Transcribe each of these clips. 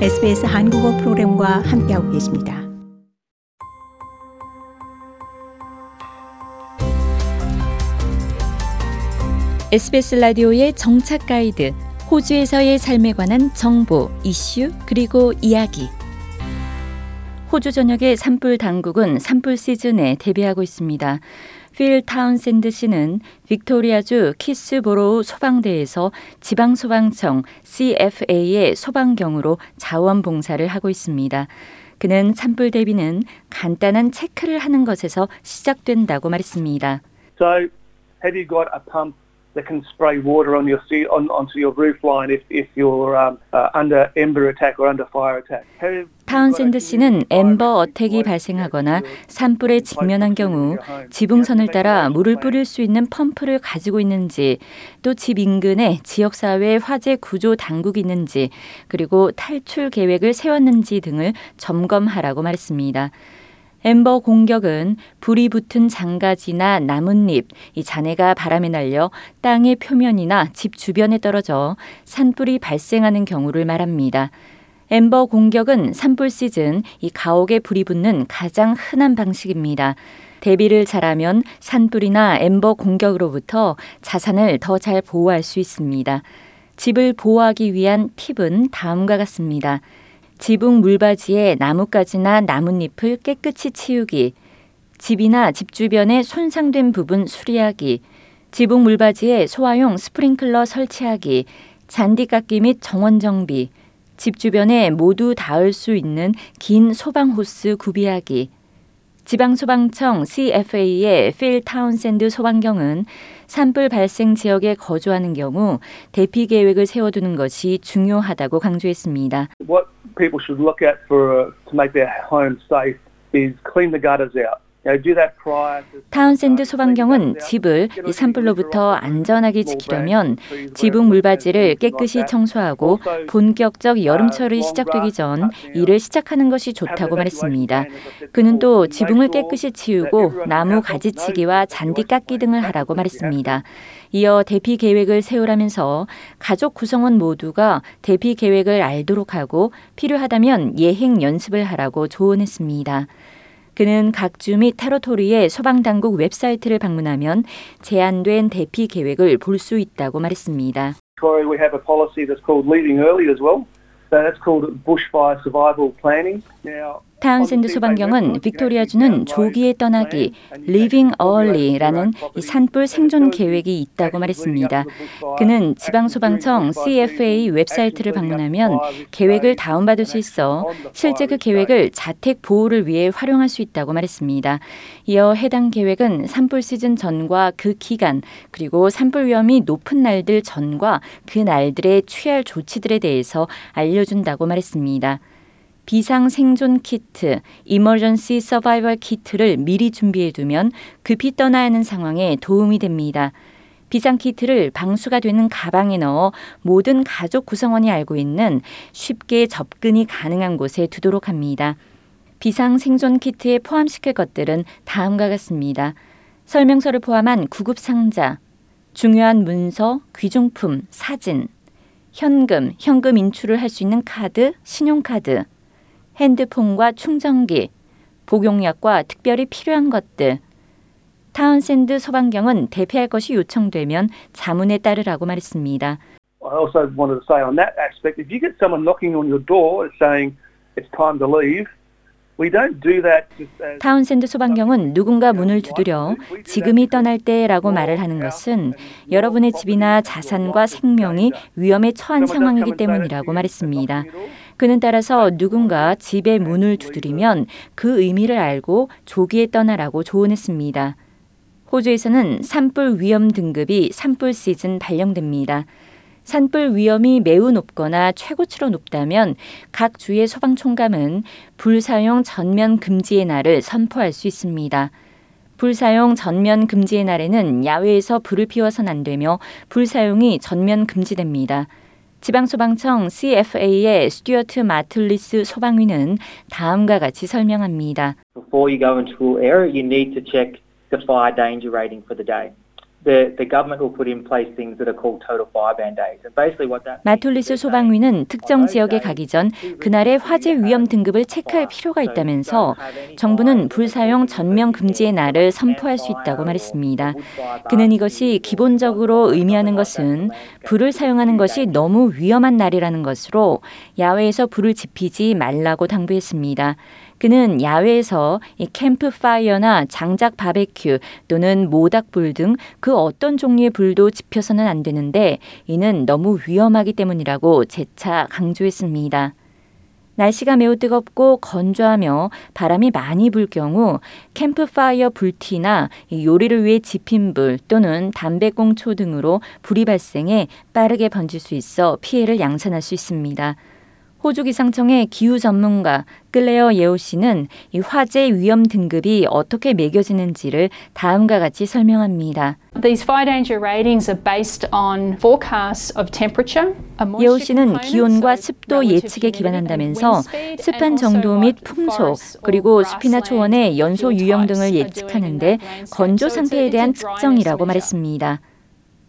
SBS 한국어 프로그램과 함께하고 계십니다. SBS 라디오의 정착 가이드, 호주에서의 삶에 관한 정보, 이슈, 그리고 이야기. 호주 전역의 산불 당국은 산불 시즌에 대비하고 있습니다. 필 타운샌드 씨는 빅토리아주 키스보로우 소방대에서 지방소방청 CFA의 소방경으로 자원봉사를 하고 있습니다. 그는 산불 대비는 간단한 체크를 하는 것에서 시작된다고 말했습니다. So, that can spray water on your on, onto your roof line if, if you're um, uh, under ember attack or under fire attack? 타운샌드 씨는 ember attack이 발생하거나 산불에 직면한 경우 지붕선을 따라 물을 뿌릴 수 있는 펌프를 가지고 있는지 또 집 인근에 지역사회 화재 구조 당국이 있는지 그리고 탈출 계획을 세웠는지 등을 점검하라고 말했습니다. ember 공격은 불이 붙은 잔가지나 나뭇잎, 이 잔해가 바람에 날려 땅의 표면이나 집 주변에 떨어져 산불이 발생하는 경우를 말합니다. ember 공격은 산불 시즌 이 가옥에 불이 붙는 가장 흔한 방식입니다. 대비를 잘하면 산불이나 엠버 공격으로부터 자산을 더 잘 보호할 수 있습니다. 집을 보호하기 위한 팁은 다음과 같습니다. 지붕 물바지에 나뭇가지나 나뭇잎을 깨끗이 치우기, 집이나 집 주변에 손상된 부분 수리하기, 지붕 물바지에 소화용 스프링클러 설치하기, 잔디 깎기 및 정원 정비, 집 주변에 모두 닿을 수 있는 긴 소방 호스 구비하기. 지방소방청 CFA의 필 타운샌드 소방경은 산불 발생 지역에 거주하는 경우 대피 계획을 세워두는 것이 중요하다고 강조했습니다. What people should look at for to make their home safe is clean the gutters out. 타운샌드 소방경은 집을 이 산불로부터 안전하게 지키려면 지붕 물받이를 깨끗이 청소하고 본격적 여름철이 시작되기 전 일을 시작하는 것이 좋다고 말했습니다. 그는 또 지붕을 깨끗이 치우고 나무 가지치기와 잔디 깎기 등을 하라고 말했습니다. 이어 대피 계획을 세우라면서 가족 구성원 모두가 대피 계획을 알도록 하고 필요하다면 예행 연습을 하라고 조언했습니다. 그는 각 주 및 테러토리의 소방당국 웹사이트를 방문하면 제한된 대피 계획을 볼 수 있다고 말했습니다. We have a policy that's called leaving early as well. So that's called bushfire survival planning. Now, 타운샌드 소방경은 빅토리아주는 조기에 떠나기 Leaving Early라는 이 산불 생존 계획이 있다고 말했습니다. 그는 지방소방청 CFA 웹사이트를 방문하면 계획을 다운받을 수 있어 실제 그 계획을 자택 보호를 위해 활용할 수 있다고 말했습니다. 이어 해당 계획은 산불 시즌 전과 그 기간 그리고 산불 위험이 높은 날들 전과 그 날들에 취할 조치들에 대해서 알려준다고 말했습니다. 비상 생존 키트, 이머전시 서바이벌 키트를 미리 준비해 두면 급히 떠나야 하는 상황에 도움이 됩니다. 비상 키트를 방수가 되는 가방에 넣어 모든 가족 구성원이 알고 있는 쉽게 접근이 가능한 곳에 두도록 합니다. 비상 생존 키트에 포함시킬 것들은 다음과 같습니다. 설명서를 포함한 구급 상자, 중요한 문서, 귀중품, 사진, 현금, 현금 인출을 할 수 있는 카드, 신용카드, 핸드폰과 충전기, 복용약과 특별히 필요한 것들. 타운샌드 소방경은 대피할 것이 요청되면 자문에 따르라고 말했습니다. I also wanted to say on that aspect, if you get someone knocking on your door saying it's time to leave, we don't do that just as 타운샌드 소방경은 누군가 문을 두드려 지금이 떠날 때라고 말을 하는 것은 여러분의 집이나 자산과 생명이 위험에 처한 상황이기 때문이라고 말했습니다. 그는 따라서 누군가 집의 문을 두드리면 그 의미를 알고 조기에 떠나라고 조언했습니다. 호주에서는 산불 위험 등급이 산불 시즌 발령됩니다. 산불 위험이 매우 높거나 최고치로 높다면 각 주의 소방총감은 불사용 전면 금지의 날을 선포할 수 있습니다. 불사용 전면 금지의 날에는 야외에서 불을 피워서는 안 되며 불사용이 전면 금지됩니다. 지방소방청 CFA의 스튜어트 마틀리스 소방위는 다음과 같이 설명합니다. Before you go into area, you need to check the fire danger rating for the day. The, the government will put in place things that are called total fire ban days. And basically what that 마톨리스 소방위는 특정 지역에 가기 전 그날의 화재 위험 등급을 체크할 필요가 있다면서 정부는 불 사용 전면 금지의 날을 선포할 수 있다고 말했습니다. 그는 이것이 기본적으로 의미하는 것은 불을 사용하는 것이 너무 위험한 날이라는 것으로 야외에서 불을 지피지 말라고 당부했습니다. 그는 야외에서 이 캠프 파이어나 장작 바베큐 또는 모닥불 등그 어떤 종류의 불도 지펴서는 안 되는데 이는 너무 위험하기 때문이라고 재차 강조했습니다. 날씨가 매우 뜨겁고 건조하며 바람이 많이 불 경우 캠프파이어 불티나 이 요리를 위해 지핀 불 또는 담배꽁초 등으로 불이 발생해 빠르게 번질 수 있어 피해를 양산할 수 있습니다. 호주 기상청의 기후 전문가 클레어 예오 씨는 이 화재 위험 등급이 어떻게 매겨지는지를 다음과 같이 설명합니다. These fire danger ratings are based on forecasts of temperature. 예오 씨는 기온과 습도 예측에 기반한다면서 습한 정도 및 풍속 그리고 숲이나 초원의 연소 유형 등을 예측하는데. 건조 상태에 대한 특정이라고. 말했습니다.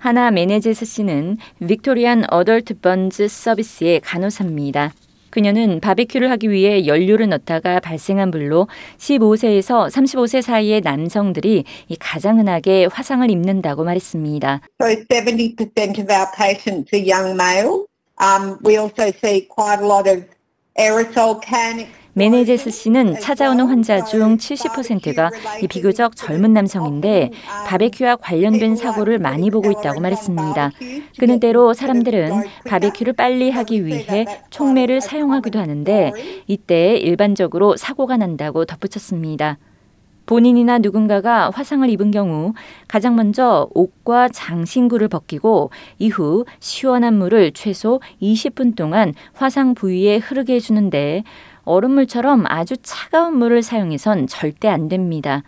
하나 메네제스 씨는 Victorian Adult Burns Service의 간호사입니다. 그녀는 바베큐를 하기 위해 연료를 넣다가 발생한 불로 15세에서 35세 사이의 남성들이 이 가장 흔하게 화상을 입는다고 말했습니다. So 70% of our patients are young male. Um, we also see quite a lot of aerosol can 메네제스 씨는 찾아오는 환자 중 70%가 이 비교적 젊은 남성인데 바베큐와 관련된 사고를 많이 보고 있다고 말했습니다. 그는 때로 사람들은 바베큐를 빨리 하기 위해 촉매를 사용하기도 하는데 이때 일반적으로 사고가 난다고 덧붙였습니다. 본인이나 누군가가 화상을 입은 경우 가장 먼저 옷과 장신구를 벗기고 이후 시원한 물을 최소 20분 동안 화상 부위에 흐르게 해주는데 얼음물처럼 아주 차가운 물을 사용해선 절대 안 됩니다.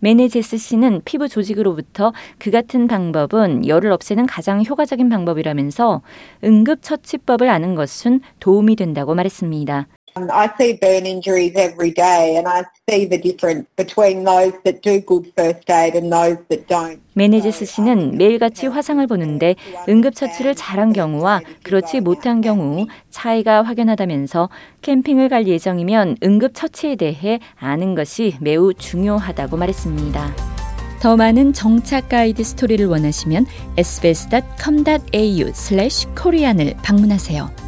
메네제스 씨는 피부 조직으로부터 그 같은 방법은 열을 없애는 가장 효과적인 방법이라면서 응급처치법을 아는 것은 도움이 된다고 말했습니다. Um, I see burn injuries every day and I see the difference between those that do good first aid and those that don't. 메네제스 씨는 매일같이 화상을 보는데 응급처치를 잘한 경우와 그렇지 못한 경우 차이가 확연하다면서 캠핑을 갈 예정이면 응급처치에 대해 아는 것이 매우 중요하다고 말했습니다. 더 많은 정착 가이드 스토리를 원하시면 sbs.com.au/korean을 방문하세요.